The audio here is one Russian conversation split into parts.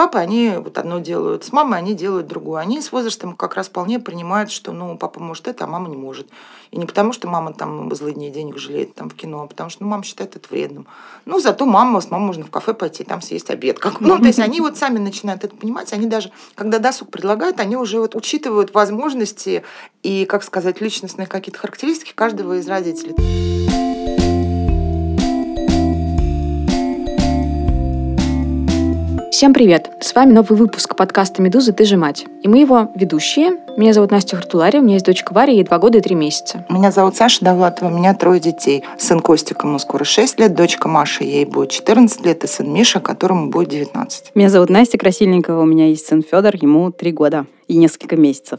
папой они вот одно делают, с мамой они делают другое. Они с возрастом как раз вполне принимают, что ну, папа может это, а мама не может. И не потому, что мама там злые дни денег жалеет там в кино, а потому что ну, мама считает это вредным. Ну, зато мама, с мамой можно в кафе пойти, там съесть обед. Как, ну, то есть они вот сами начинают это понимать, они даже, когда досуг предлагают, они уже вот учитывают возможности и, как сказать, личностные какие-то характеристики каждого из родителей. Всем привет! С вами новый выпуск подкаста «Медуза. Ты же мать». И мы его ведущие. Меня зовут Настя Хартулари, у меня есть дочка Варя, ей два года и три месяца. Меня зовут Саша Довлатова, у меня трое детей. Сын Костик, ему скоро 6 лет, дочка Маша, ей будет 14 лет, и сын Миша, которому будет 19. Меня зовут Настя Красильникова, у меня есть сын Федор, ему три года и несколько месяцев.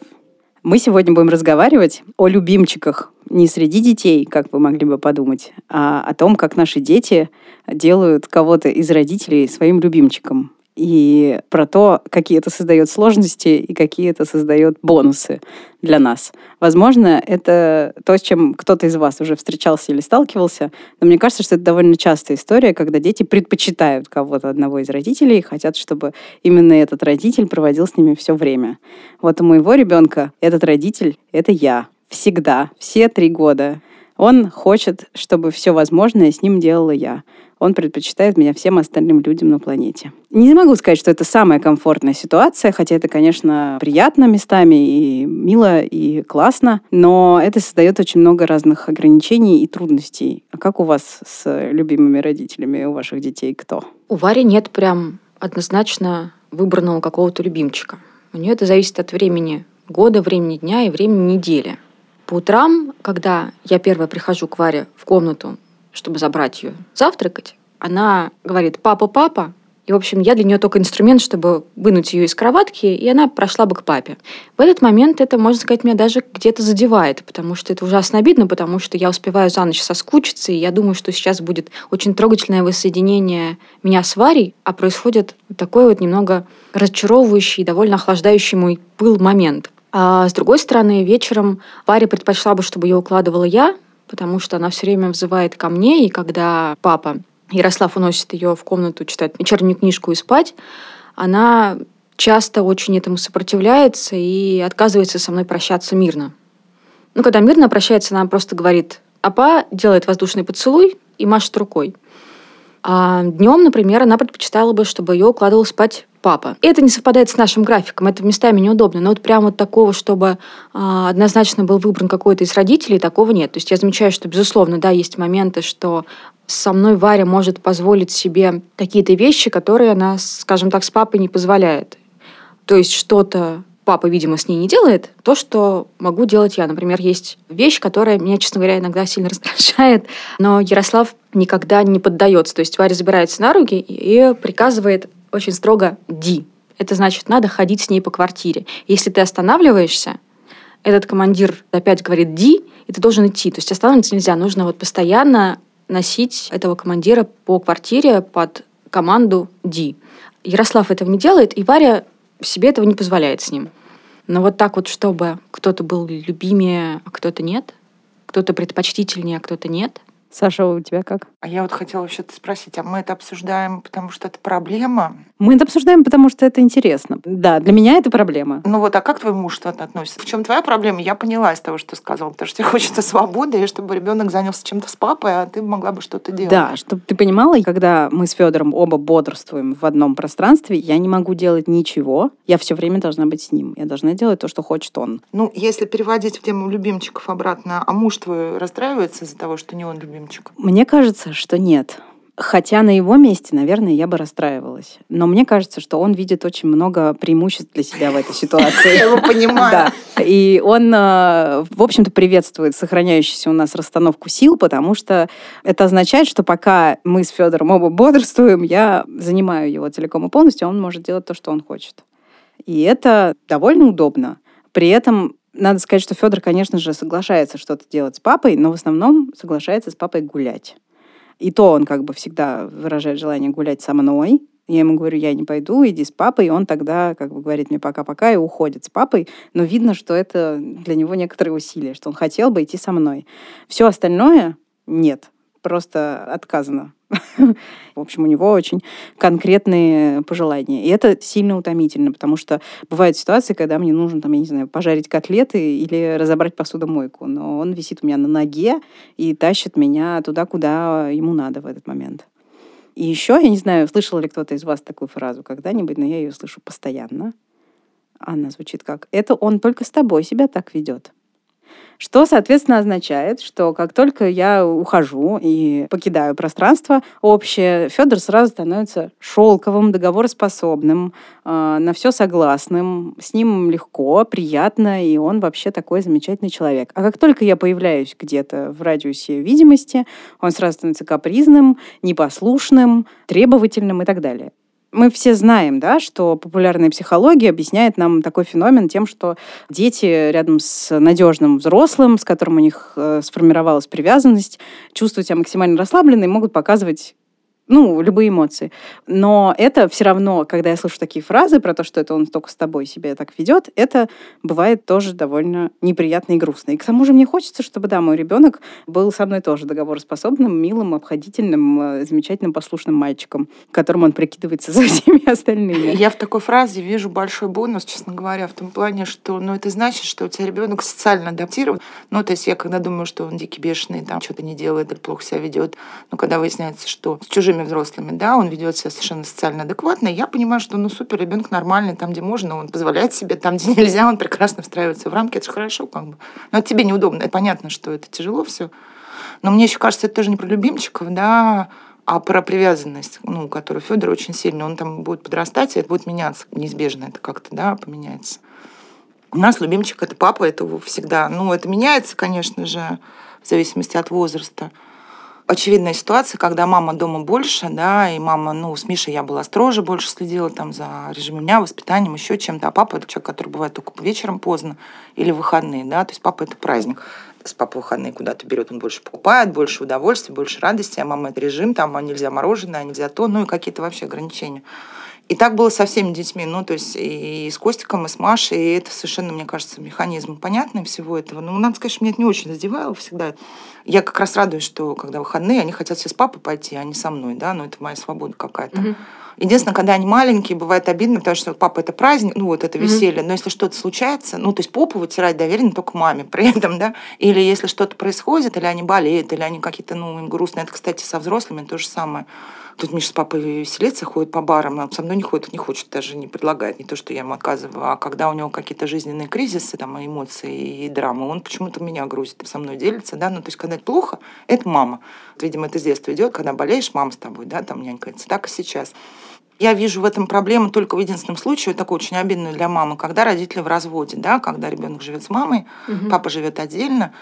Мы сегодня будем разговаривать о любимчиках не среди детей, как вы могли бы подумать, а о том, как наши дети делают кого-то из родителей своим любимчиком и про то, какие это создает сложности и какие это создает бонусы для нас. Возможно, это то, с чем кто-то из вас уже встречался или сталкивался, но мне кажется, что это довольно частая история, когда дети предпочитают кого-то одного из родителей и хотят, чтобы именно этот родитель проводил с ними все время. Вот у моего ребенка этот родитель — это я. Всегда, все три года. Он хочет, чтобы все возможное с ним делала я он предпочитает меня всем остальным людям на планете. Не могу сказать, что это самая комфортная ситуация, хотя это, конечно, приятно местами и мило, и классно, но это создает очень много разных ограничений и трудностей. А как у вас с любимыми родителями у ваших детей кто? У Вари нет прям однозначно выбранного какого-то любимчика. У нее это зависит от времени года, времени дня и времени недели. По утрам, когда я первая прихожу к Варе в комнату, чтобы забрать ее завтракать, она говорит «папа, папа», и, в общем, я для нее только инструмент, чтобы вынуть ее из кроватки, и она прошла бы к папе. В этот момент это, можно сказать, меня даже где-то задевает, потому что это ужасно обидно, потому что я успеваю за ночь соскучиться, и я думаю, что сейчас будет очень трогательное воссоединение меня с Варей, а происходит такой вот немного разочаровывающий, довольно охлаждающий мой пыл момент. А с другой стороны, вечером Варя предпочла бы, чтобы ее укладывала я, потому что она все время взывает ко мне, и когда папа Ярослав уносит ее в комнату читать вечернюю книжку и спать, она часто очень этому сопротивляется и отказывается со мной прощаться мирно. Ну, когда мирно прощается, она просто говорит «Апа», делает воздушный поцелуй и машет рукой. А днем, например, она предпочитала бы, чтобы ее укладывал спать папа. Это не совпадает с нашим графиком, это местами неудобно, но вот прямо вот такого, чтобы а, однозначно был выбран какой-то из родителей, такого нет. То есть я замечаю, что, безусловно, да, есть моменты, что со мной Варя может позволить себе какие-то вещи, которые она, скажем так, с папой не позволяет. То есть что-то папа, видимо, с ней не делает, то, что могу делать я. Например, есть вещь, которая меня, честно говоря, иногда сильно раздражает, но Ярослав никогда не поддается. То есть Варя забирается на руки и приказывает очень строго «ди». Это значит, надо ходить с ней по квартире. Если ты останавливаешься, этот командир опять говорит «ди», и ты должен идти. То есть останавливаться нельзя. Нужно вот постоянно носить этого командира по квартире под команду «ди». Ярослав этого не делает, и Варя себе этого не позволяет с ним. Но вот так вот, чтобы кто-то был любимее, а кто-то нет, кто-то предпочтительнее, а кто-то нет, Саша, у тебя как? А я вот хотела вообще-то спросить, а мы это обсуждаем, потому что это проблема? Мы это обсуждаем, потому что это интересно. Да, для меня это проблема. Ну вот, а как твой муж относится? В чем твоя проблема? Я поняла из того, что ты сказал, потому что тебе хочется свободы, и чтобы ребенок занялся чем-то с папой, а ты могла бы что-то делать. Да, чтобы ты понимала, когда мы с Федором оба бодрствуем в одном пространстве, я не могу делать ничего, я все время должна быть с ним. Я должна делать то, что хочет он. Ну, если переводить в тему любимчиков обратно, а муж твой расстраивается из-за того, что не он любимчик? Любимчик? Мне кажется, что нет. Хотя на его месте, наверное, я бы расстраивалась. Но мне кажется, что он видит очень много преимуществ для себя в этой ситуации. Я его понимаю. Да. И он, э, в общем-то, приветствует сохраняющуюся у нас расстановку сил, потому что это означает, что пока мы с Федором оба бодрствуем, я занимаю его целиком и полностью, он может делать то, что он хочет. И это довольно удобно. При этом надо сказать, что Федор, конечно же, соглашается что-то делать с папой, но в основном соглашается с папой гулять. И то он как бы всегда выражает желание гулять со мной. Я ему говорю, я не пойду, иди с папой. И он тогда как бы говорит мне пока-пока и уходит с папой. Но видно, что это для него некоторые усилия, что он хотел бы идти со мной. Все остальное нет. Просто отказано. В общем, у него очень конкретные пожелания. И это сильно утомительно, потому что бывают ситуации, когда мне нужно, там, я не знаю, пожарить котлеты или разобрать посудомойку. Но он висит у меня на ноге и тащит меня туда, куда ему надо в этот момент. И еще, я не знаю, слышал ли кто-то из вас такую фразу когда-нибудь, но я ее слышу постоянно. Она звучит как «это он только с тобой себя так ведет». Что, соответственно, означает, что как только я ухожу и покидаю пространство общее, Федор сразу становится шелковым, договороспособным, э, на все согласным, с ним легко, приятно, и он вообще такой замечательный человек. А как только я появляюсь где-то в радиусе видимости, он сразу становится капризным, непослушным, требовательным и так далее мы все знаем, да, что популярная психология объясняет нам такой феномен тем, что дети рядом с надежным взрослым, с которым у них э, сформировалась привязанность, чувствуют себя максимально расслабленными и могут показывать ну, любые эмоции. Но это все равно, когда я слышу такие фразы про то, что это он только с тобой себя так ведет, это бывает тоже довольно неприятно и грустно. И к тому же мне хочется, чтобы, да, мой ребенок был со мной тоже договороспособным, милым, обходительным, э, замечательным, послушным мальчиком, которым он прикидывается за всеми остальными. Я в такой фразе вижу большой бонус, честно говоря, в том плане, что, ну, это значит, что у тебя ребенок социально адаптирован. Ну, то есть я когда думаю, что он дикий бешеный, там что-то не делает плохо себя ведет, но когда выясняется, что с чужими другими взрослыми, да, он ведет себя совершенно социально адекватно, я понимаю, что, ну, супер, ребенок нормальный, там, где можно, он позволяет себе, там, где нельзя, он прекрасно встраивается в рамки, это же хорошо, как бы. Но это тебе неудобно, понятно, что это тяжело все. Но мне еще кажется, это тоже не про любимчиков, да, а про привязанность, ну, которую Федор очень сильно, он там будет подрастать, и это будет меняться неизбежно, это как-то, да, поменяется. У нас любимчик это папа, это всегда, ну, это меняется, конечно же, в зависимости от возраста очевидная ситуация, когда мама дома больше, да, и мама, ну, с Мишей я была строже, больше следила там за режимом дня, воспитанием, еще чем-то, а папа это человек, который бывает только вечером поздно или выходные, да, то есть папа это праздник. С папой выходные куда-то берет, он больше покупает, больше удовольствия, больше радости, а мама это режим, там, а нельзя мороженое, а нельзя то, ну и какие-то вообще ограничения. И так было со всеми детьми, ну, то есть и с Костиком, и с Машей, и это совершенно, мне кажется, механизм понятный всего этого. Ну, надо сказать, что меня это не очень задевало всегда. Я как раз радуюсь, что когда выходные, они хотят все с папой пойти, а не со мной, да, но это моя свобода какая-то. Mm-hmm. Единственное, когда они маленькие, бывает обидно, потому что папа это праздник, ну вот это веселье, mm-hmm. но если что-то случается, ну то есть попу вытирать доверенно только маме при этом, да, или если что-то происходит, или они болеют, или они какие-то, ну, им грустно. Это, кстати, со взрослыми то же самое. Тут Миша с папой веселится, ходит по барам, а со мной не ходит, не хочет, даже не предлагает, не то, что я ему отказываю. А когда у него какие-то жизненные кризисы, там, эмоции и драмы, он почему-то меня грузит, со мной делится, да, ну, то есть, когда это плохо, это мама. Видимо, это с детства идет, когда болеешь, мама с тобой, да, там нянькается. Так и сейчас. Я вижу в этом проблему только в единственном случае, такой очень обидную для мамы, когда родители в разводе, да, когда ребенок живет с мамой, угу. папа живет отдельно,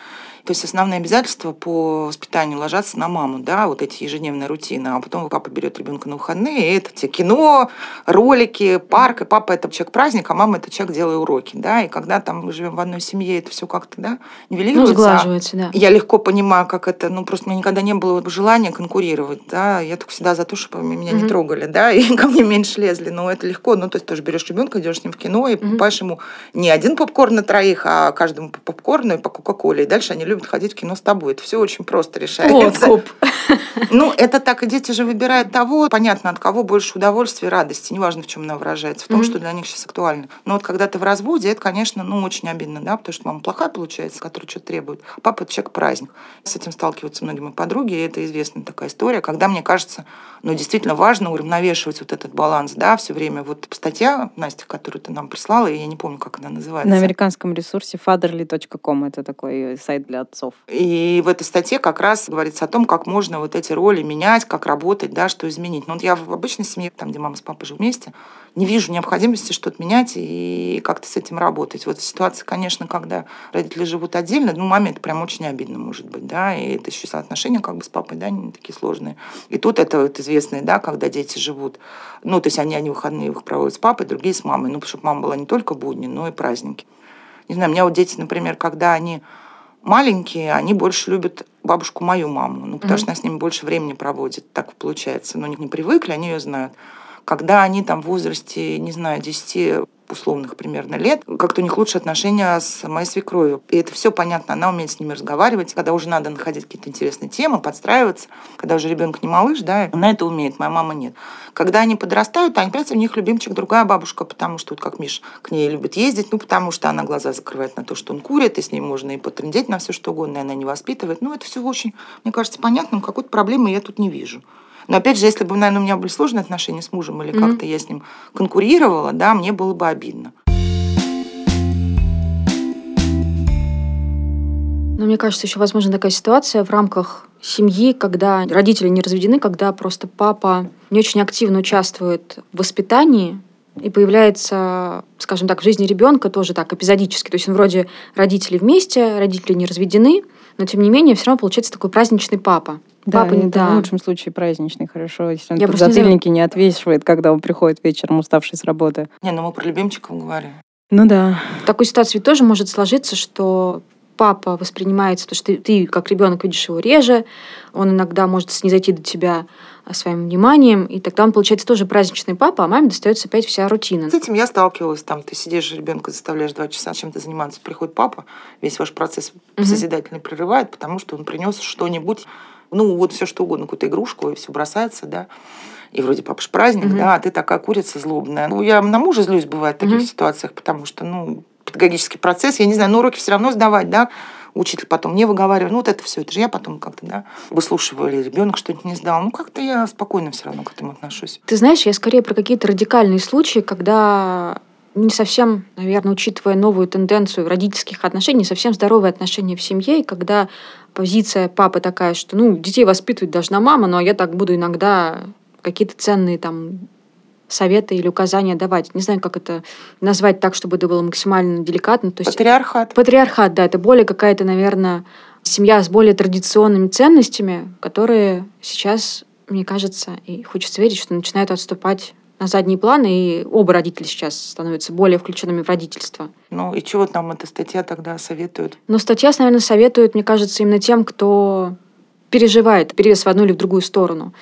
то есть основные обязательства по воспитанию ложатся на маму, да, вот эти ежедневные рутины. А потом папа берет ребенка на выходные, и это те кино, ролики, парк, и папа это человек праздник, а мама это человек делая уроки, да. И когда там мы живем в одной семье, это все как-то, да, нивелируется. Ну, сглаживается, да. Я легко понимаю, как это, ну, просто у меня никогда не было желания конкурировать, да. Я только всегда за то, чтобы меня mm-hmm. не трогали, да, и ко мне меньше лезли. Но это легко. Ну, то есть тоже берешь ребенка, идешь с ним в кино и mm-hmm. покупаешь ему не один попкорн на троих, а каждому по попкорну и по Кока-Коле. И дальше они любят ходить в кино с тобой. Это все очень просто решается. Откуп. Ну, это так, и дети же выбирают того, понятно, от кого больше удовольствия и радости, неважно, в чем она выражается, в том, mm-hmm. что для них сейчас актуально. Но вот когда ты в разводе, это, конечно, ну, очень обидно, да, потому что мама плохая получается, которая что-то требует. А папа – это человек-праздник. С этим сталкиваются многие мои подруги, и это известная такая история, когда, мне кажется, ну, действительно важно уравновешивать вот этот баланс, да, все время. Вот статья, Настя, которую ты нам прислала, я не помню, как она называется. На американском ресурсе fatherly.com, это такой сайт для отцов. И в этой статье как раз говорится о том, как можно вот эти роли менять, как работать, да, что изменить. Но вот я в обычной семье, там, где мама с папой живут вместе, не вижу необходимости что-то менять и как-то с этим работать. Вот ситуация, конечно, когда родители живут отдельно, ну, маме это прям очень обидно может быть, да, и это еще соотношения как бы с папой, да, они такие сложные. И тут это вот известное, да, когда дети живут, ну, то есть они, они выходные их проводят с папой, другие с мамой, ну, чтобы мама была не только будни, но и праздники. Не знаю, у меня вот дети, например, когда они маленькие, они больше любят бабушку мою маму, ну, потому mm-hmm. что она с ними больше времени проводит, так получается. Но они не привыкли, они ее знают. Когда они там в возрасте, не знаю, 10 условных примерно лет, как-то у них лучше отношения с моей свекровью. И это все понятно, она умеет с ними разговаривать, когда уже надо находить какие-то интересные темы, подстраиваться, когда уже ребенок не малыш, да, она это умеет, моя мама нет. Когда они подрастают, они, опять у них любимчик другая бабушка, потому что, вот как Миш к ней любит ездить, ну, потому что она глаза закрывает на то, что он курит, и с ней можно и потрындеть на все что угодно, и она не воспитывает. Ну, это все очень, мне кажется, понятным, какой-то проблемы я тут не вижу. Но опять же, если бы, наверное, у меня были сложные отношения с мужем или mm-hmm. как-то я с ним конкурировала, да, мне было бы обидно. Но мне кажется, еще возможна такая ситуация в рамках семьи, когда родители не разведены, когда просто папа не очень активно участвует в воспитании, и появляется, скажем так, в жизни ребенка тоже так эпизодически. То есть он вроде родители вместе, родители не разведены, но тем не менее все равно получается такой праздничный папа. Да, папа, это да. в лучшем случае праздничный, хорошо. Если он затыльники не, не отвешивает, когда он приходит вечером уставший с работы. Не, ну мы про любимчиков говорим. Ну да. В такой ситуации тоже может сложиться, что папа воспринимается, то, что ты, ты как ребенок видишь его реже, он иногда может снизойти до тебя а, своим вниманием, и тогда он получается тоже праздничный папа, а маме достается опять вся рутина. С этим я сталкивалась. Там ты сидишь, ребенка заставляешь два часа чем-то заниматься, приходит папа, весь ваш процесс угу. созидательный прерывает, потому что он принес что-нибудь, ну вот все что угодно, какую-то игрушку, и все бросается, да и вроде папа ж праздник, угу. да, а ты такая курица злобная. Ну, я на мужа злюсь, бывает, в таких угу. ситуациях, потому что, ну, педагогический процесс, я не знаю, но уроки все равно сдавать, да, учитель потом мне выговаривает, ну вот это все, это же я потом как-то, да, выслушиваю, или ребенок что-нибудь не сдал. Ну как-то я спокойно все равно к этому отношусь. Ты знаешь, я скорее про какие-то радикальные случаи, когда не совсем, наверное, учитывая новую тенденцию родительских отношений, не совсем здоровые отношения в семье, и когда позиция папы такая, что, ну, детей воспитывать должна мама, но я так буду иногда какие-то ценные там советы или указания давать. Не знаю, как это назвать так, чтобы это было максимально деликатно. То есть, патриархат. Патриархат, да. Это более какая-то, наверное, семья с более традиционными ценностями, которые сейчас, мне кажется, и хочется верить, что начинают отступать на задний план, и оба родителя сейчас становятся более включенными в родительство. Ну и чего там эта статья тогда советует? Ну, статья, наверное, советует, мне кажется, именно тем, кто переживает перевес в одну или в другую сторону.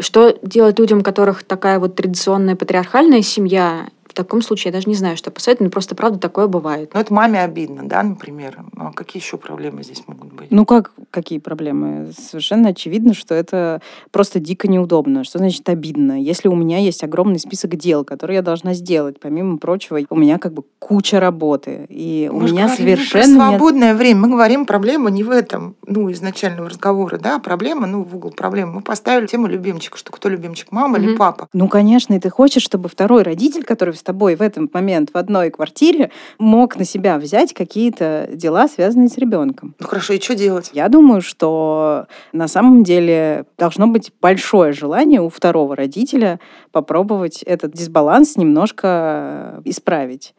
Что делать людям, у которых такая вот традиционная патриархальная семья, таком случае я даже не знаю, что посоветовать, но просто правда такое бывает. Ну, это маме обидно, да, например. Ну, а какие еще проблемы здесь могут быть? Ну, как какие проблемы? Совершенно очевидно, что это просто дико неудобно. Что значит обидно? Если у меня есть огромный список дел, которые я должна сделать, помимо прочего, у меня как бы куча работы. И Мы у меня совершенно... Про свободное нет... время. Мы говорим, проблема не в этом, ну, изначального разговора, да, проблема, ну, в угол проблемы. Мы поставили тему любимчика, что кто любимчик, мама mm-hmm. или папа. Ну, конечно, и ты хочешь, чтобы второй родитель, который тобой в этот момент в одной квартире мог на себя взять какие-то дела, связанные с ребенком. Ну хорошо, и что делать? Я думаю, что на самом деле должно быть большое желание у второго родителя попробовать этот дисбаланс немножко исправить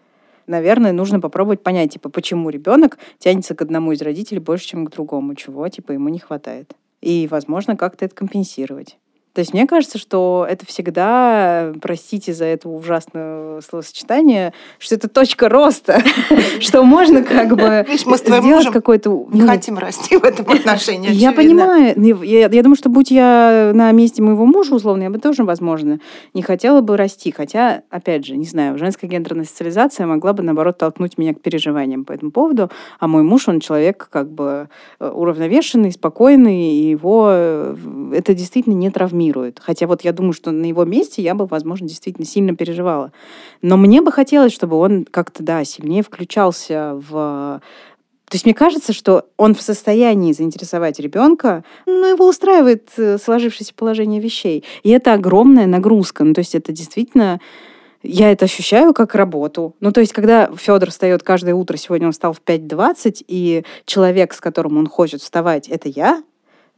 наверное, нужно попробовать понять, типа, почему ребенок тянется к одному из родителей больше, чем к другому, чего, типа, ему не хватает. И, возможно, как-то это компенсировать. То есть мне кажется, что это всегда, простите за это ужасное словосочетание, что это точка роста, что можно как бы сделать какой-то... Не ну, хотим расти в этом отношении, Я понимаю. Ну, я думаю, что будь я на месте моего мужа, условно, я бы тоже, возможно, не хотела бы расти. Хотя, опять же, не знаю, женская гендерная социализация могла бы, наоборот, толкнуть меня к переживаниям по этому поводу. А мой муж, он человек как бы э, уравновешенный, спокойный, и его э, это действительно не травмирует травмирует. Хотя вот я думаю, что на его месте я бы, возможно, действительно сильно переживала. Но мне бы хотелось, чтобы он как-то, да, сильнее включался в то есть мне кажется, что он в состоянии заинтересовать ребенка, но его устраивает э, сложившееся положение вещей. И это огромная нагрузка. Ну, то есть это действительно я это ощущаю как работу. Ну, то есть, когда Федор встает каждое утро, сегодня он встал в 5.20, и человек, с которым он хочет вставать, это я,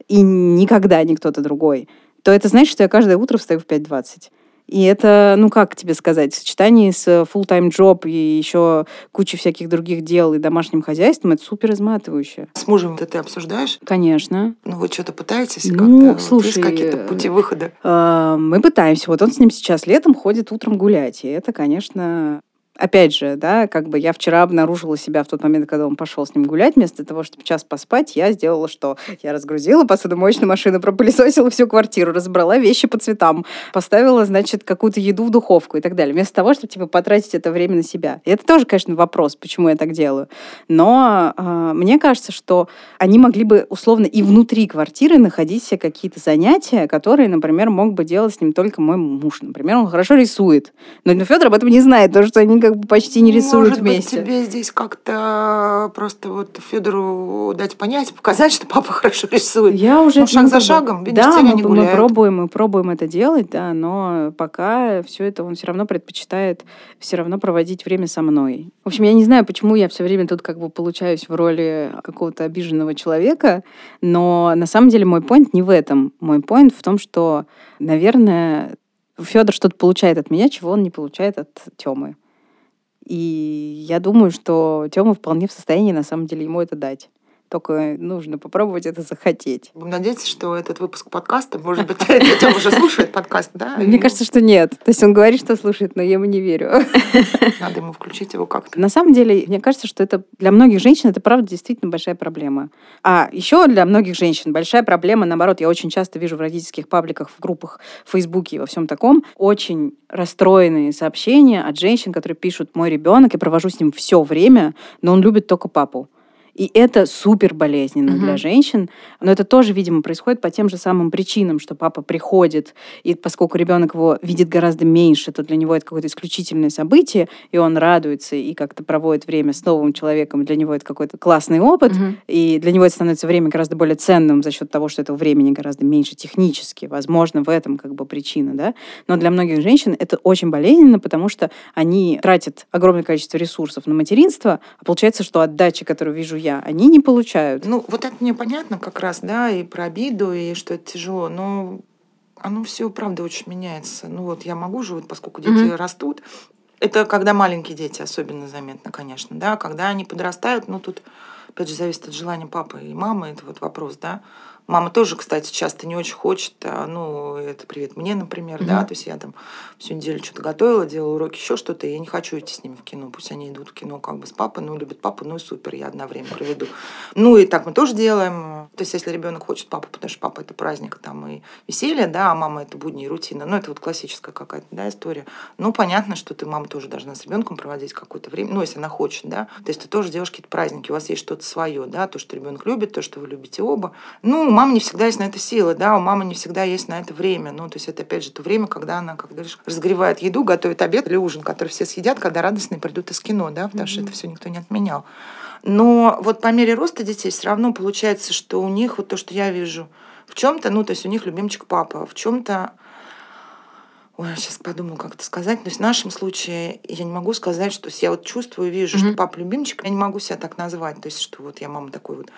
и никогда не кто-то другой, то это значит, что я каждое утро встаю в 5.20. И это, ну как тебе сказать, в сочетании с full-time job и еще кучей всяких других дел и домашним хозяйством, это супер изматывающе. С мужем ты обсуждаешь? Конечно. Ну вы что-то пытаетесь ну, как-то? слушай, есть какие-то пути выхода? Э, мы пытаемся. Вот он с ним сейчас летом ходит утром гулять. И это, конечно, опять же, да, как бы я вчера обнаружила себя в тот момент, когда он пошел с ним гулять, вместо того, чтобы час поспать, я сделала что? Я разгрузила посудомоечную машину, пропылесосила всю квартиру, разобрала вещи по цветам, поставила, значит, какую-то еду в духовку и так далее, вместо того, чтобы, типа, потратить это время на себя. И это тоже, конечно, вопрос, почему я так делаю. Но э, мне кажется, что они могли бы, условно, и внутри квартиры находить себе какие-то занятия, которые, например, мог бы делать с ним только мой муж. Например, он хорошо рисует. Но Федор об этом не знает, потому что они как бы почти не рисуют Может вместе. Быть, тебе здесь как-то просто вот Федору дать понять, показать, что папа хорошо рисует. Я уже ну, шаг за шагом, видишь, да, мы, не мы пробуем, мы пробуем это делать, да, но пока все это он все равно предпочитает все равно проводить время со мной. В общем, я не знаю, почему я все время тут как бы получаюсь в роли какого-то обиженного человека, но на самом деле мой поинт не в этом. Мой поинт в том, что, наверное, Федор что-то получает от меня, чего он не получает от Темы. И я думаю, что Тёма вполне в состоянии на самом деле ему это дать. Только нужно попробовать это захотеть. Будем надеяться, что этот выпуск подкаста, может быть, Тёма уже слушает подкаст, да? Мне кажется, что нет. То есть он говорит, что слушает, но я ему не верю. Надо ему включить его как-то. На самом деле, мне кажется, что это для многих женщин это правда действительно большая проблема. А еще для многих женщин большая проблема, наоборот, я очень часто вижу в родительских пабликах, в группах, в Фейсбуке и во всем таком, очень расстроенные сообщения от женщин, которые пишут, мой ребенок, я провожу с ним все время, но он любит только папу. И это супер болезненно угу. для женщин. Но это тоже, видимо, происходит по тем же самым причинам, что папа приходит, и поскольку ребенок его видит гораздо меньше, то для него это какое-то исключительное событие, и он радуется и как-то проводит время с новым человеком, для него это какой-то классный опыт, угу. и для него это становится время гораздо более ценным за счет того, что этого времени гораздо меньше технически. Возможно, в этом как бы причина, да. Но для многих женщин это очень болезненно, потому что они тратят огромное количество ресурсов на материнство, а получается, что отдача, которую вижу я, они не получают. Ну, вот это мне понятно как раз, да, и про обиду, и что это тяжело, но оно все, правда, очень меняется. Ну вот я могу же, вот, поскольку дети mm-hmm. растут, это когда маленькие дети особенно заметно, конечно, да, когда они подрастают, ну тут, опять же, зависит от желания папы и мамы, это вот вопрос, да, Мама тоже, кстати, часто не очень хочет, а, ну, это привет мне, например, mm-hmm. да, то есть я там всю неделю что-то готовила, делала уроки, еще что-то, и я не хочу идти с ними в кино, пусть они идут в кино как бы с папой, ну, любят папу, ну, и супер, я одно время проведу. Ну, и так мы тоже делаем, то есть если ребенок хочет папу, потому что папа это праздник там и веселье, да, а мама это будни и рутина, ну, это вот классическая какая-то, да, история. Ну, понятно, что ты, мама, тоже должна с ребенком проводить какое-то время, ну, если она хочет, да, то есть ты тоже делаешь какие-то праздники, у вас есть что-то свое, да, то, что ребенок любит, то, что вы любите оба. Ну, мама не всегда есть на это силы, да, у мамы не всегда есть на это время. Ну, то есть это, опять же, то время, когда она, как говоришь, разогревает еду, готовит обед или ужин, который все съедят, когда радостные придут из кино, да, потому mm-hmm. что это все никто не отменял. Но вот по мере роста детей все равно получается, что у них вот то, что я вижу, в чем-то, ну, то есть у них любимчик папа, в чем-то Ой, я сейчас подумала, как это сказать. То есть в нашем случае я не могу сказать, что я вот чувствую, вижу, mm-hmm. что папа любимчик, я не могу себя так назвать. То есть, что вот я мама такой вот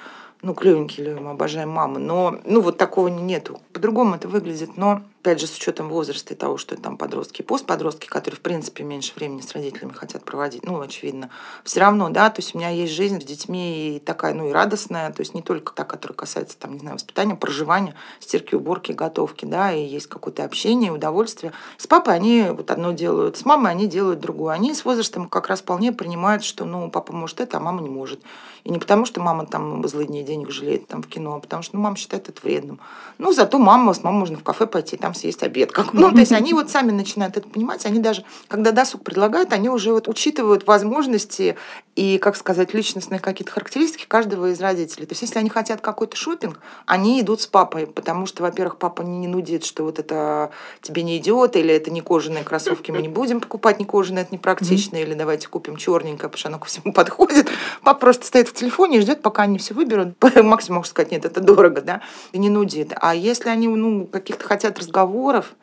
ну, клевенький, любим, обожаем мамы, но, ну, вот такого нету. По-другому это выглядит, но опять же, с учетом возраста и того, что там подростки и постподростки, которые, в принципе, меньше времени с родителями хотят проводить, ну, очевидно, все равно, да, то есть у меня есть жизнь с детьми и такая, ну, и радостная, то есть не только та, которая касается, там, не знаю, воспитания, проживания, стирки, уборки, готовки, да, и есть какое-то общение, удовольствие. С папой они вот одно делают, с мамой они делают другое. Они с возрастом как раз вполне принимают, что, ну, папа может это, а мама не может. И не потому, что мама там злые дни денег жалеет там в кино, а потому что, ну, мама считает это вредным. Ну, зато мама, с мамой можно в кафе пойти, там съесть обед. Как, ну, то есть они вот сами начинают это понимать, они даже, когда досуг предлагают, они уже вот учитывают возможности и, как сказать, личностные какие-то характеристики каждого из родителей. То есть если они хотят какой-то шопинг, они идут с папой, потому что, во-первых, папа не нудит, что вот это тебе не идет, или это не кожаные кроссовки, мы не будем покупать не кожаные, это непрактично, или давайте купим черненькое, потому что оно ко всему подходит. Папа просто стоит в телефоне и ждет, пока они все выберут. Максимум можно сказать, нет, это дорого, да, и не нудит. А если они, ну, каких-то хотят разговоров,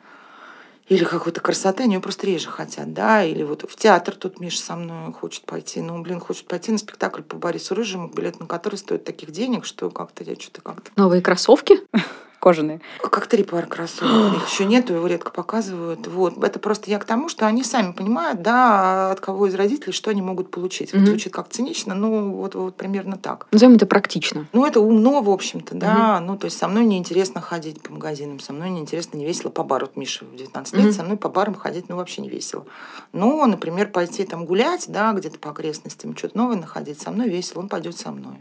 или какой-то красоты, они ее просто реже хотят, да, или вот в театр тут Миша со мной хочет пойти, ну, блин, хочет пойти на спектакль по Борису Рыжему, билет на который стоит таких денег, что как-то я что-то как-то... Новые кроссовки? Кожаные. Как три пары кроссовок. Их еще нету, его редко показывают. Вот. Это просто я к тому, что они сами понимают, да, от кого из родителей что они могут получить. Мгм. Звучит как цинично, ну вот, вот примерно так. Назовем это практично. Ну, это умно, в общем-то, да. Ну, то есть со мной неинтересно ходить по магазинам, со мной неинтересно, не весело по бару. Вот Миша в 19 лет, со мной по барам ходить, ну, вообще не весело. Но, например, пойти там гулять, да, где-то по окрестностям, что-то новое находить, со мной весело, он пойдет со мной.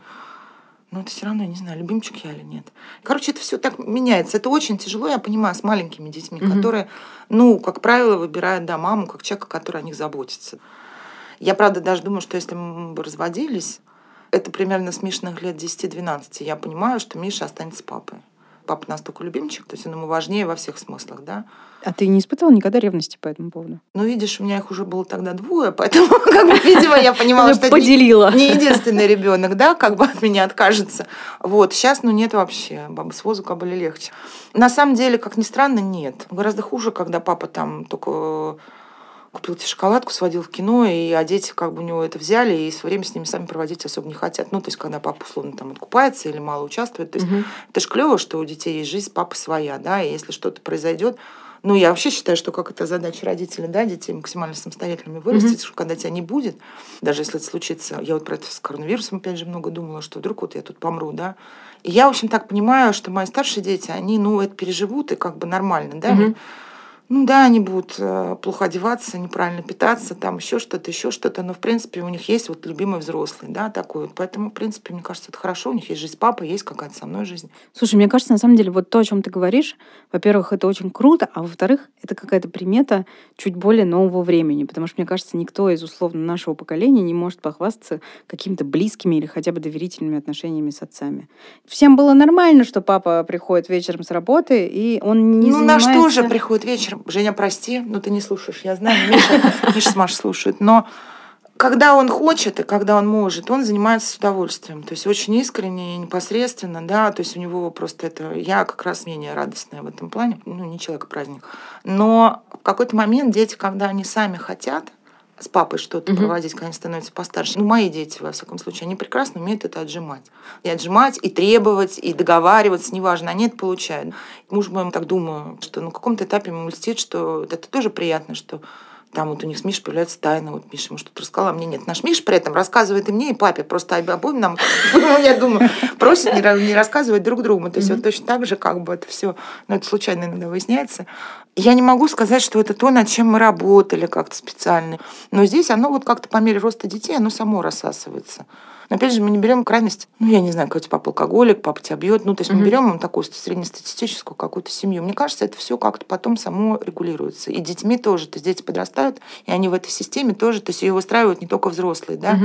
Но это все равно, я не знаю, любимчик я или нет. Короче, это все так меняется. Это очень тяжело, я понимаю, с маленькими детьми, Мгм. которые, ну, как правило, выбирают, да, маму как человека, который о них заботится. Я, правда, даже думаю, что если мы бы разводились, это примерно с Мишиных лет 10-12, я понимаю, что Миша останется папой. Папа настолько любимчик, то есть он ему важнее во всех смыслах, да. А ты не испытывал никогда ревности по этому поводу? Но видишь, у меня их уже было тогда двое, поэтому, как бы, видимо, я понимала, что это не- поделила. не единственный ребенок, да, как бы от меня откажется. Вот, сейчас, ну, нет вообще. Бабы с возу были легче. На самом деле, как ни странно, нет. Гораздо хуже, когда папа там только купил тебе шоколадку, сводил в кино, и а дети как бы у него это взяли, и свое время с ними сами проводить особо не хотят. Ну, то есть, когда папа условно там откупается или мало участвует. То есть, Мгм. это ж клево, что у детей есть жизнь, папа своя, да, и если что-то произойдет, ну, я вообще считаю, что как это задача родителей, да, детей максимально самостоятельными вырастить, что когда тебя не будет, даже если это случится, я вот про это с коронавирусом, опять же, много думала, что вдруг вот я тут помру, да. И я, в общем, так понимаю, что мои старшие дети, они, ну, это переживут, и как бы нормально, да, Мгм. Ну да, они будут э, плохо одеваться, неправильно питаться, там еще что-то, еще что-то, но в принципе у них есть вот любимый взрослый, да, такой. вот. Поэтому, в принципе, мне кажется, это хорошо. У них есть жизнь папы, есть какая-то со мной жизнь. Слушай, мне кажется, на самом деле, вот то, о чем ты говоришь, во-первых, это очень круто, а во-вторых, это какая-то примета чуть более нового времени, потому что, мне кажется, никто из условно нашего поколения не может похвастаться какими-то близкими или хотя бы доверительными отношениями с отцами. Всем было нормально, что папа приходит вечером с работы, и он не ну, наш занимается... тоже приходит вечером. Женя, прости, но ты не слушаешь, я знаю, Миша, Миша с Машей слушают. Но когда он хочет и когда он может, он занимается с удовольствием. То есть очень искренне и непосредственно, да, то есть у него просто это... Я как раз менее радостная в этом плане, ну, не человек-праздник. Но в какой-то момент дети, когда они сами хотят, с папой что-то Мгм. проводить, когда они становятся постарше. Ну, мои дети, во всяком случае, они прекрасно умеют это отжимать. И отжимать, и требовать, и договариваться, неважно, они это получают. Муж мой, так думаю, что на каком-то этапе ему льстит, что это тоже приятно, что там вот у них с Мишей появляется тайна. Вот Миша ему что-то рассказала, а мне нет. Наш Миша при этом рассказывает и мне, и папе. Просто об- обоим нам, я думаю, просит не ра- не рассказывать друг другу. То есть вот точно так же как бы это все, ну это случайно иногда выясняется. Я не могу сказать, что это то, над чем мы работали как-то специально. Но здесь оно вот как-то по мере роста детей, оно само рассасывается. Но опять же, мы не берем крайность, ну, я не знаю, какой-то папа алкоголик, папа тебя бьет. Ну, то есть мы берем такую среднестатистическую какую-то семью. Мне кажется, это все как-то потом само регулируется. И детьми тоже. То есть дети подрастают, и они в этой системе тоже, то есть ее выстраивают не только взрослые, да,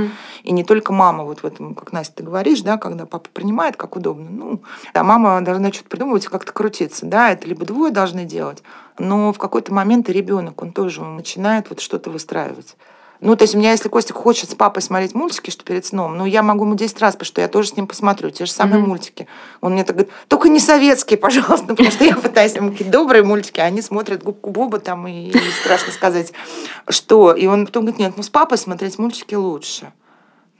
и не только мама, вот в этом, как Настя, ты говоришь, да, когда папа принимает, как удобно. Ну, а мама должна что-то придумывать и как-то крутиться, да, это либо двое должны делать, но в какой-то момент и ребенок, он тоже начинает вот что-то выстраивать. Ну, то есть у меня, если Костик хочет с папой смотреть мультики, что перед сном, ну, я могу ему 10 раз, потому что я тоже с ним посмотрю, те же самые Мгм. мультики. Он мне так говорит, только не советские, пожалуйста, потому что я пытаюсь ему какие-то добрые мультики, а они смотрят губку Боба там, и, и страшно сказать, что. И он потом говорит, нет, ну, с папой смотреть мультики лучше.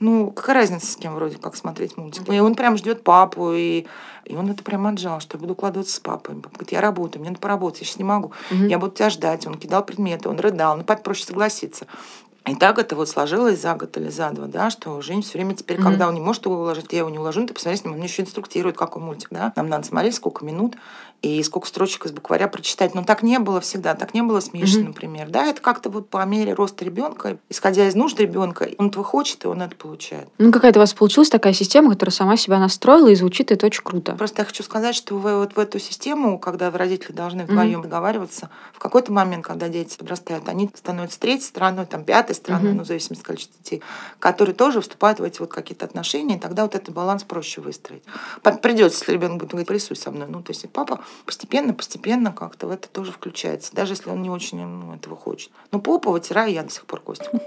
Ну, какая разница, с кем вроде как смотреть мультики? И он прям ждет папу, и, и он это прям отжал, что я буду укладываться с папой. Папа говорит, я работаю, мне надо поработать, я сейчас не могу. Мгм. Я буду тебя ждать. Он кидал предметы, он рыдал. Ну, папе проще согласиться. И так это вот сложилось за год или за два, да, что Жень все время теперь, Мгм. когда он не может его уложить, я его не уложу, ты посмотри с ним, он еще инструктирует, какой мультик, да. Нам надо смотреть, сколько минут и сколько строчек из букваря прочитать. Но так не было всегда, так не было с Мишей, Мгм. например. Да, это как-то вот по мере роста ребенка, исходя из нужд ребенка, он этого хочет, и он это получает. Ну, какая-то у вас получилась такая система, которая сама себя настроила, и звучит это очень круто. Просто я хочу сказать, что вы вот в эту систему, когда родители должны вдвоем договариваться, в какой-то момент, когда дети подрастают, они становятся третьей стороной, там, пятой стороной, Мгм. ну, в зависимости от количества детей, которые тоже вступают в эти вот какие-то отношения, и тогда вот этот баланс проще выстроить. Придется, если ребенок будет говорить, рисуй со мной. Ну, то есть и папа постепенно, постепенно как-то в это тоже включается, даже если он не очень ну, этого хочет. Но попу вытираю я до сих пор, Костя.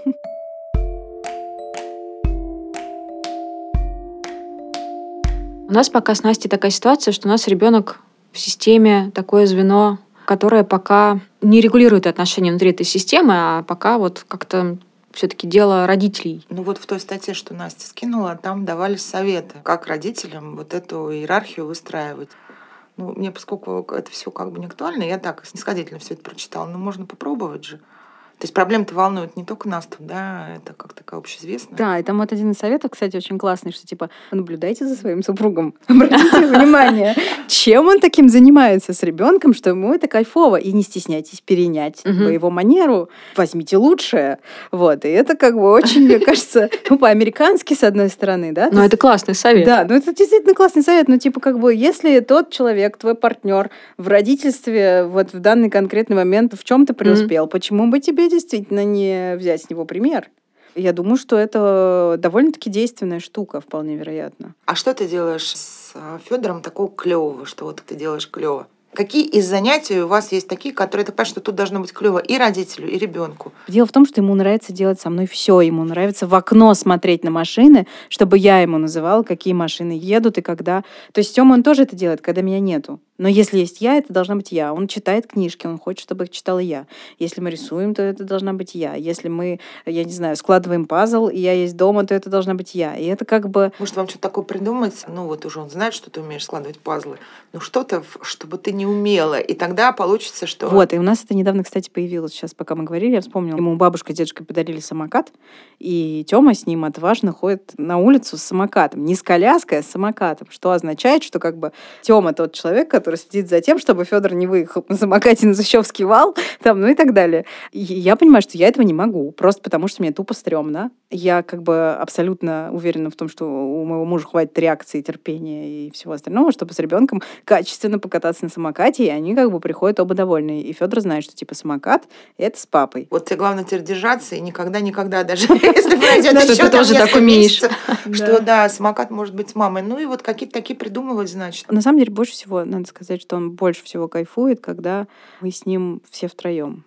У нас пока с Настей такая ситуация, что у нас ребенок в системе такое звено, которое пока не регулирует отношения внутри этой системы, а пока вот как-то все-таки дело родителей. Ну вот в той статье, что Настя скинула, там давались советы, как родителям вот эту иерархию выстраивать. Ну, мне, поскольку это все как бы не актуально, я так снисходительно все это прочитала. Ну, можно попробовать же. То есть проблемы-то волнуют не только нас да, это как такая общеизвестная. Да, и там вот один из советов, кстати, очень классный, что типа наблюдайте за своим супругом, обратите внимание, чем он таким занимается с ребенком, что ему это кайфово, и не стесняйтесь перенять его манеру, возьмите лучшее, вот, и это как бы очень, мне кажется, ну, по-американски, с одной стороны, да. Ну, это классный совет. Да, ну это действительно классный совет, ну, типа, как бы, если тот человек, твой партнер в родительстве вот в данный конкретный момент в чем-то преуспел, почему бы тебе действительно не взять с него пример. Я думаю, что это довольно-таки действенная штука, вполне вероятно. А что ты делаешь с Федором такого клевого, что вот ты делаешь клево? Какие из занятий у вас есть такие, которые ты понимаешь, что тут должно быть клево и родителю, и ребенку? Дело в том, что ему нравится делать со мной все. Ему нравится в окно смотреть на машины, чтобы я ему называла, какие машины едут и когда. То есть Тёма, он тоже это делает, когда меня нету. Но если есть я, это должна быть я. Он читает книжки, он хочет, чтобы их читала я. Если мы рисуем, то это должна быть я. Если мы, я не знаю, складываем пазл, и я есть дома, то это должна быть я. И это как бы... Может, вам что-то такое придумать? Ну, вот уже он знает, что ты умеешь складывать пазлы. Ну, что-то, чтобы ты не умела. И тогда получится, что... Вот, и у нас это недавно, кстати, появилось. Сейчас, пока мы говорили, я вспомнила. Ему бабушка и дедушка подарили самокат, и Тёма с ним отважно ходит на улицу с самокатом. Не с коляской, а с самокатом. Что означает, что как бы Тёма тот человек, который следит за тем, чтобы Федор не выехал на самокате на Защевский вал, там, ну и так далее. И я понимаю, что я этого не могу, просто потому что мне тупо стрёмно. Я как бы абсолютно уверена в том, что у моего мужа хватит реакции, терпения и всего остального, чтобы с ребенком качественно покататься на самокате, и они как бы приходят оба довольные. И Федор знает, что типа самокат — это с папой. Вот тебе главное теперь держаться и никогда-никогда, даже если пройдет еще тоже так умеешь. что да, самокат может быть с мамой. Ну и вот какие-то такие придумывать, значит. На самом деле, больше всего, надо сказать, что он больше всего кайфует, когда мы с ним все втроем.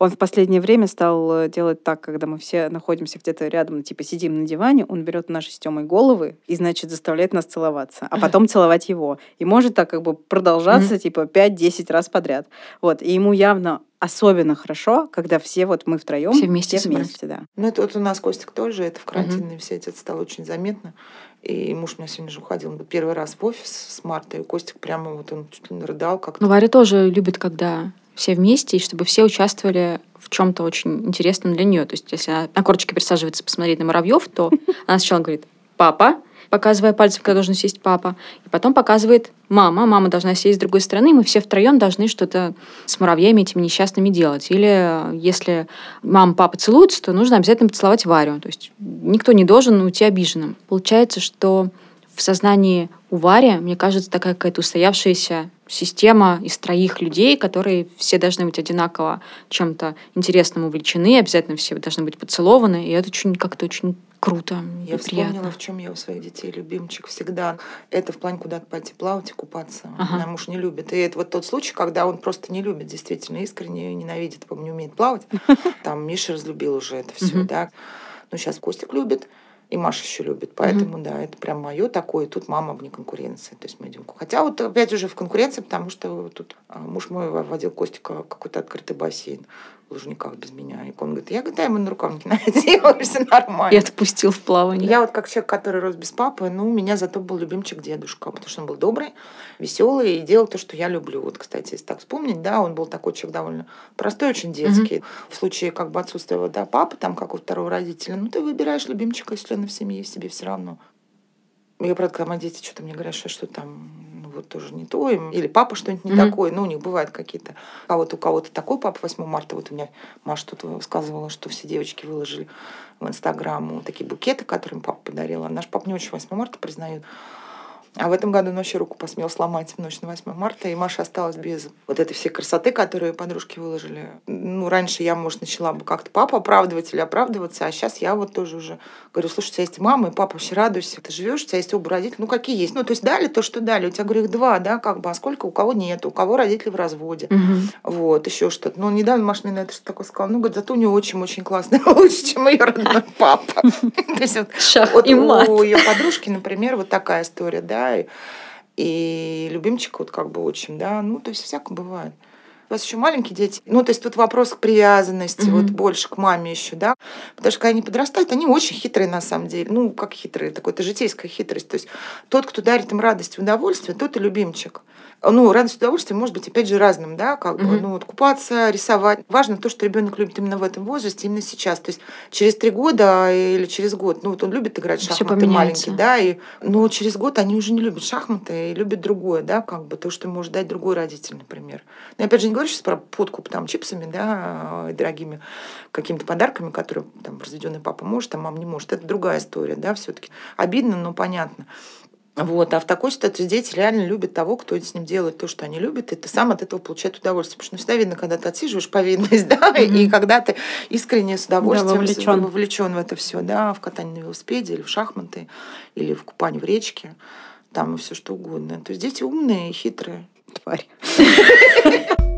Он в последнее время стал э, делать так, когда мы все находимся где-то рядом, ну, типа сидим на диване, он берет наши с Тёмой головы и, значит, заставляет нас целоваться, а потом целовать его. И может так как бы продолжаться, типа, 5-10 раз подряд. Вот. И ему явно особенно хорошо, когда все вот мы втроем Все вместе все собрались. вместе, да. Ну, это вот у нас Костик тоже, это в карантинной все это стало очень заметно. И муж у меня сегодня же уходил он первый раз в офис с Мартой, и Костик прямо вот он чуть ли не рыдал как-то. Но Варя тоже любит, когда все вместе, и чтобы все участвовали в чем-то очень интересном для нее. То есть, если она на корточке присаживается посмотреть на муравьев, то она сначала говорит «папа», показывая пальцем, когда должен сесть папа, и потом показывает мама. Мама должна сесть с другой стороны, и мы все втроем должны что-то с муравьями этими несчастными делать. Или э, если мама, папа целуются, то нужно обязательно поцеловать Варю. То есть никто не должен уйти обиженным. Получается, что в сознании у Вари, мне кажется, такая какая-то устоявшаяся система из троих людей, которые все должны быть одинаково чем-то интересным увлечены, обязательно все должны быть поцелованы, и это очень как-то очень круто Я и вспомнила, приятно. в чем я у своих детей любимчик всегда. Это в плане куда-то пойти плавать и купаться. Ага. Муж не любит. И это вот тот случай, когда он просто не любит, действительно искренне ненавидит, по не умеет плавать. Там Миша разлюбил уже это все, да. Но сейчас Костик любит. И Маша еще любит. Поэтому, да, это прям мое такое. И тут мама вне конкуренции. То есть мы идем. Хотя вот опять уже в конкуренции, потому что тут а, муж мой водил Костика в какой-то открытый бассейн в Лужниках без меня. И он говорит, я говорит, дай ему на рукавнике надела, все нормально. И отпустил в плавание. Я вот как человек, который рос без папы, ну, у меня зато был любимчик дедушка, потому что он был добрый, веселый и делал то, что я люблю. Вот, кстати, если так вспомнить, да, он был такой человек довольно простой, очень детский. В случае как бы отсутствия вот, да, папы, там, как у второго родителя, ну, ты выбираешь любимчика из членов семьи, себе все равно. Я, правда, когда мои дети что-то мне говорят, что, что там вот тоже не то, или папа что-нибудь не Мгм. такое, ну, у них бывают какие-то, а вот у кого-то такой папа 8 марта, вот у меня Маша тут сказывала, что все девочки выложили в Инстаграм такие букеты, которые им папа подарила. Наш папа не очень 8 марта признает. А в этом году он вообще руку посмел сломать в ночь на 8 марта, и Маша осталась без вот этой всей красоты, которую подружки выложили. Ну, раньше я, может, начала бы как-то папу оправдывать или оправдываться, а сейчас я вот тоже уже говорю, слушай, у тебя есть мама и папа, вообще радуйся, ты живешь, у тебя есть оба родителя, ну, какие есть. Ну, то есть дали то, что дали. У тебя, говорю, их два, да, как бы, а сколько у кого нет, у кого родители в разводе. Мгм. Вот, еще что-то. Но недавно Маша мне на это что такое сказала. Ну, говорит, зато у нее очень очень классный, лучше, чем ее родной папа. То есть вот у ее подружки, например, вот такая история, да, и, и любимчик вот как бы очень, да, ну, то есть всякое бывает. У вас еще маленькие дети. Ну, то есть тут вопрос к привязанности, Мгм. вот больше к маме еще, да. Потому что когда они подрастают, они очень хитрые на самом деле. Ну, как хитрые, такой это житейская хитрость. То есть тот, кто дарит им радость и удовольствие, тот и любимчик. Ну, радость удовольствие может быть, опять же, разным, да, как бы, Мгм. ну, вот купаться, рисовать. Важно то, что ребенок любит именно в этом возрасте, именно сейчас. То есть через три года или через год, ну, вот он любит играть в шахматы маленький, да, и, но через год они уже не любят шахматы и любят другое, да, как бы, то, что может дать другой родитель, например. Но я опять же не говорю сейчас про подкуп там чипсами, да, и дорогими какими-то подарками, которые там разведенный папа может, а мама не может. Это другая история, да, все-таки. Обидно, но понятно. Вот. А в такой ситуации дети реально любят того, кто с ним делает то, что они любят, и ты сам от этого получает удовольствие. Потому что ну, всегда видно, когда ты отсиживаешь повинность, да, и Мгм. когда ты искренне с удовольствием вовлечён. вовлечен в это все, да, в катание на велосипеде или в шахматы, или в купание в речке, там и все что угодно. То есть дети умные и хитрые. Тварь.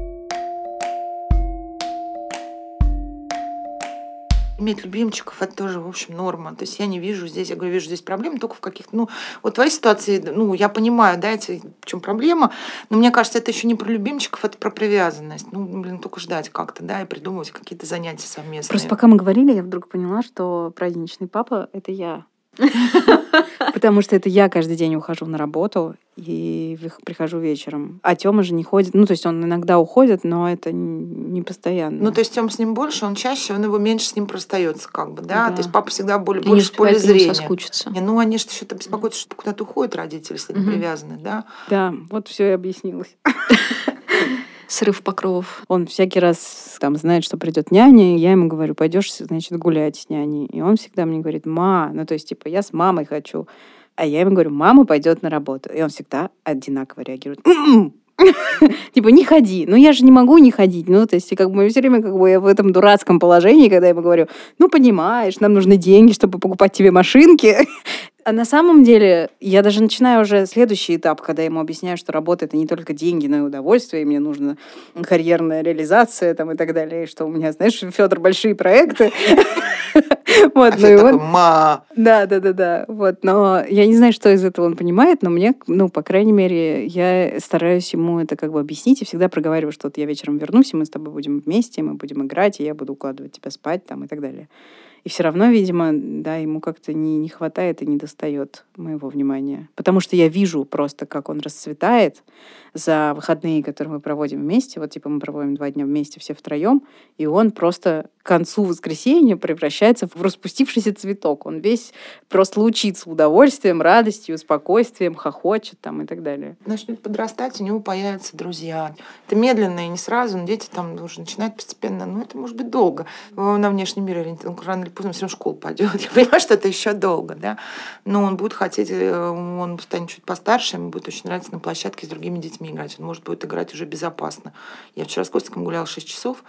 Иметь любимчиков это тоже, в общем, норма. То есть я не вижу здесь, я говорю, вижу здесь проблемы только в каких-то, ну, вот твоей ситуации, ну, я понимаю, да, эти, в чем проблема, но мне кажется, это еще не про любимчиков, это про привязанность. Ну, блин, только ждать как-то, да, и придумывать какие-то занятия совместные. Просто пока мы говорили, я вдруг поняла, что праздничный папа — это я. Потому что это я каждый день ухожу на работу и прихожу вечером. А Тёма же не ходит. Ну, то есть он иногда уходит, но это не постоянно. Ну, то есть Тём с ним больше, он чаще, он его меньше с ним простается, как бы, да. Да. То есть папа всегда более, больше в поле зрения. соскучиться. Не, ну, они же еще беспокоятся, что куда-то уходят родители, если они привязаны, да. Да, вот все и объяснилось. Срыв покровов. Он всякий раз там знает, что придет няня, и я ему говорю, пойдешь, значит, гулять с няней. И он всегда мне говорит, ма, ну то есть типа я с мамой хочу. А я ему говорю, мама пойдет на работу. И он всегда одинаково реагирует. «М-м». Типа, не ходи. Ну, я же не могу не ходить. Ну, то есть, как бы все время как бы я в этом дурацком положении, когда я ему говорю, ну, понимаешь, нам нужны деньги, чтобы покупать тебе машинки. А на самом деле, я даже начинаю уже следующий этап, когда я ему объясняю, что работа — это не только деньги, но и удовольствие, и мне нужна карьерная реализация там, и так далее, и что у меня, знаешь, Федор, большие проекты. Вот, А ну и он- ма, да, да, да, да. Вот, но я не знаю, что из этого он понимает, но мне, ну, по крайней мере, я стараюсь ему это как бы объяснить и всегда проговариваю, что вот я вечером вернусь, и мы с тобой будем вместе, мы будем играть, и я буду укладывать тебя спать там и так далее. И все равно, видимо, да, ему как-то не, не хватает и не достает моего внимания. Потому что я вижу просто, как он расцветает за выходные, которые мы проводим вместе. Вот, типа, мы проводим два дня вместе все втроем, и он просто к концу воскресенья превращается в распустившийся цветок. Он весь просто лучится удовольствием, радостью, спокойствием, хохочет там и так далее. начнет подрастать, у него появятся друзья. Это медленно и не сразу, но дети там уже начинают постепенно, ну, это может быть долго. На внешний мир ориентирован, рано или поздно все равно в школу пойдет. Я понимаю, что это еще долго, да. Но он будет хотеть, э, он станет чуть постарше, ему будет очень нравиться на площадке с другими детьми играть. Он может будет играть уже безопасно. Я вчера с Костиком гуляла 6 часов,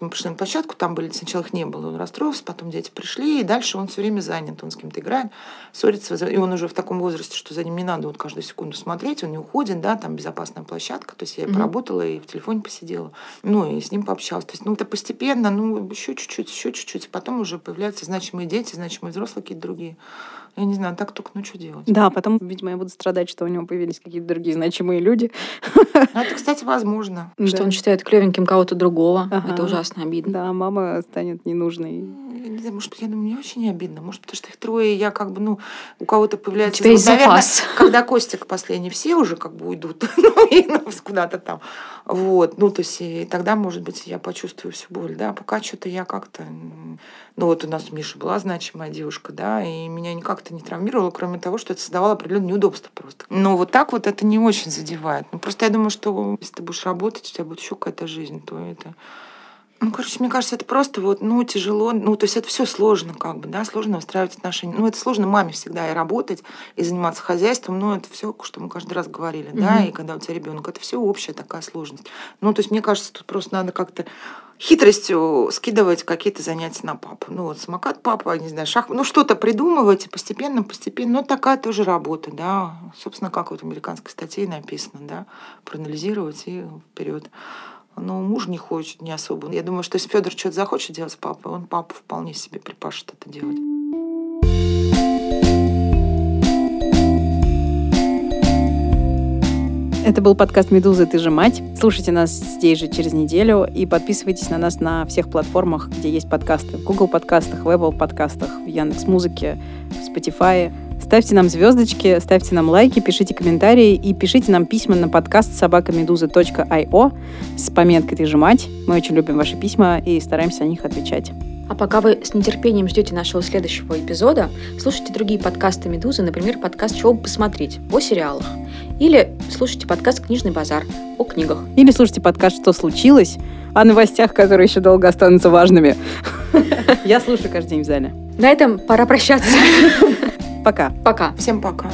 мы пришли на площадку, там были, сначала их не было, он расстроился, потом дети пришли, и дальше он все время занят, он с кем-то играет, ссорится, и он уже в таком возрасте, что за ним не надо вот каждую секунду смотреть, он не уходит, да, там безопасная площадка, то есть я и поработала, и в телефоне посидела, ну, и с ним пообщалась, то есть, ну, это постепенно, ну, еще чуть-чуть, еще чуть-чуть, потом уже появляются значимые дети, значимые взрослые какие-то другие. Я не знаю, так только, ну, что делать? Да, потом, видимо, я буду страдать, что у него появились какие-то другие значимые люди. Ну, это, кстати, возможно. Что Да. он считает клевеньким кого-то другого. Ага. Это ужасно обидно. Да, мама станет ненужной. Я не знаю, может, я думаю, мне очень не обидно. Может, потому что их трое, и я как бы, ну, у кого-то У появляется... тебя есть вот, наверное, запас. когда Костик последний, все уже как бы уйдут, ну, и ну, куда-то там. Вот, ну, то есть, и тогда, может быть, я почувствую всю боль, да, пока что-то я как-то... Ну, вот у нас Миша была значимая девушка, да, и меня никак-то не травмировало, кроме того, что это создавало определенные неудобства просто. Но вот так вот это не очень задевает. Ну, просто я думаю, что если ты будешь работать, у тебя будет еще какая-то жизнь, то это... Ну, короче, мне кажется, это просто вот, ну, тяжело. Ну, то есть это все сложно, как бы, да, сложно устраивать отношения. Ну, это сложно маме всегда и работать, и заниматься хозяйством. Ну, это все, что мы каждый раз говорили, да, Мгм. и когда у тебя ребенок, это все общая такая сложность. Ну, то есть, мне кажется, тут просто надо как-то хитростью скидывать какие-то занятия на папу. Ну, вот самокат папа, не знаю, шах, ну, что-то придумывать постепенно, постепенно. Ну, такая тоже работа, да. Собственно, как вот в американской статье написано, да, проанализировать и вперед. Но муж не хочет, не особо. Я думаю, что если Федор что-то захочет делать с папой, он папу вполне себе припашет это делать. Это был подкаст «Медуза. Ты же мать». Слушайте нас здесь же через неделю и подписывайтесь на нас на всех платформах, где есть подкасты. В Google подкастах, в Apple подкастах, в Яндекс.Музыке, в Spotify. Ставьте нам звездочки, ставьте нам лайки, пишите комментарии и пишите нам письма на подкаст собакамедуза.io с пометкой «Ты же мать». Мы очень любим ваши письма и стараемся на них отвечать. А пока вы с нетерпением ждете нашего следующего эпизода, слушайте другие подкасты «Медузы», например, подкаст «Чего бы посмотреть» о сериалах. Или слушайте подкаст «Книжный базар» о книгах. Или слушайте подкаст «Что случилось?» о новостях, которые еще долго останутся важными. Я слушаю каждый день в зале. На этом пора прощаться. Пока. Пока. Всем пока.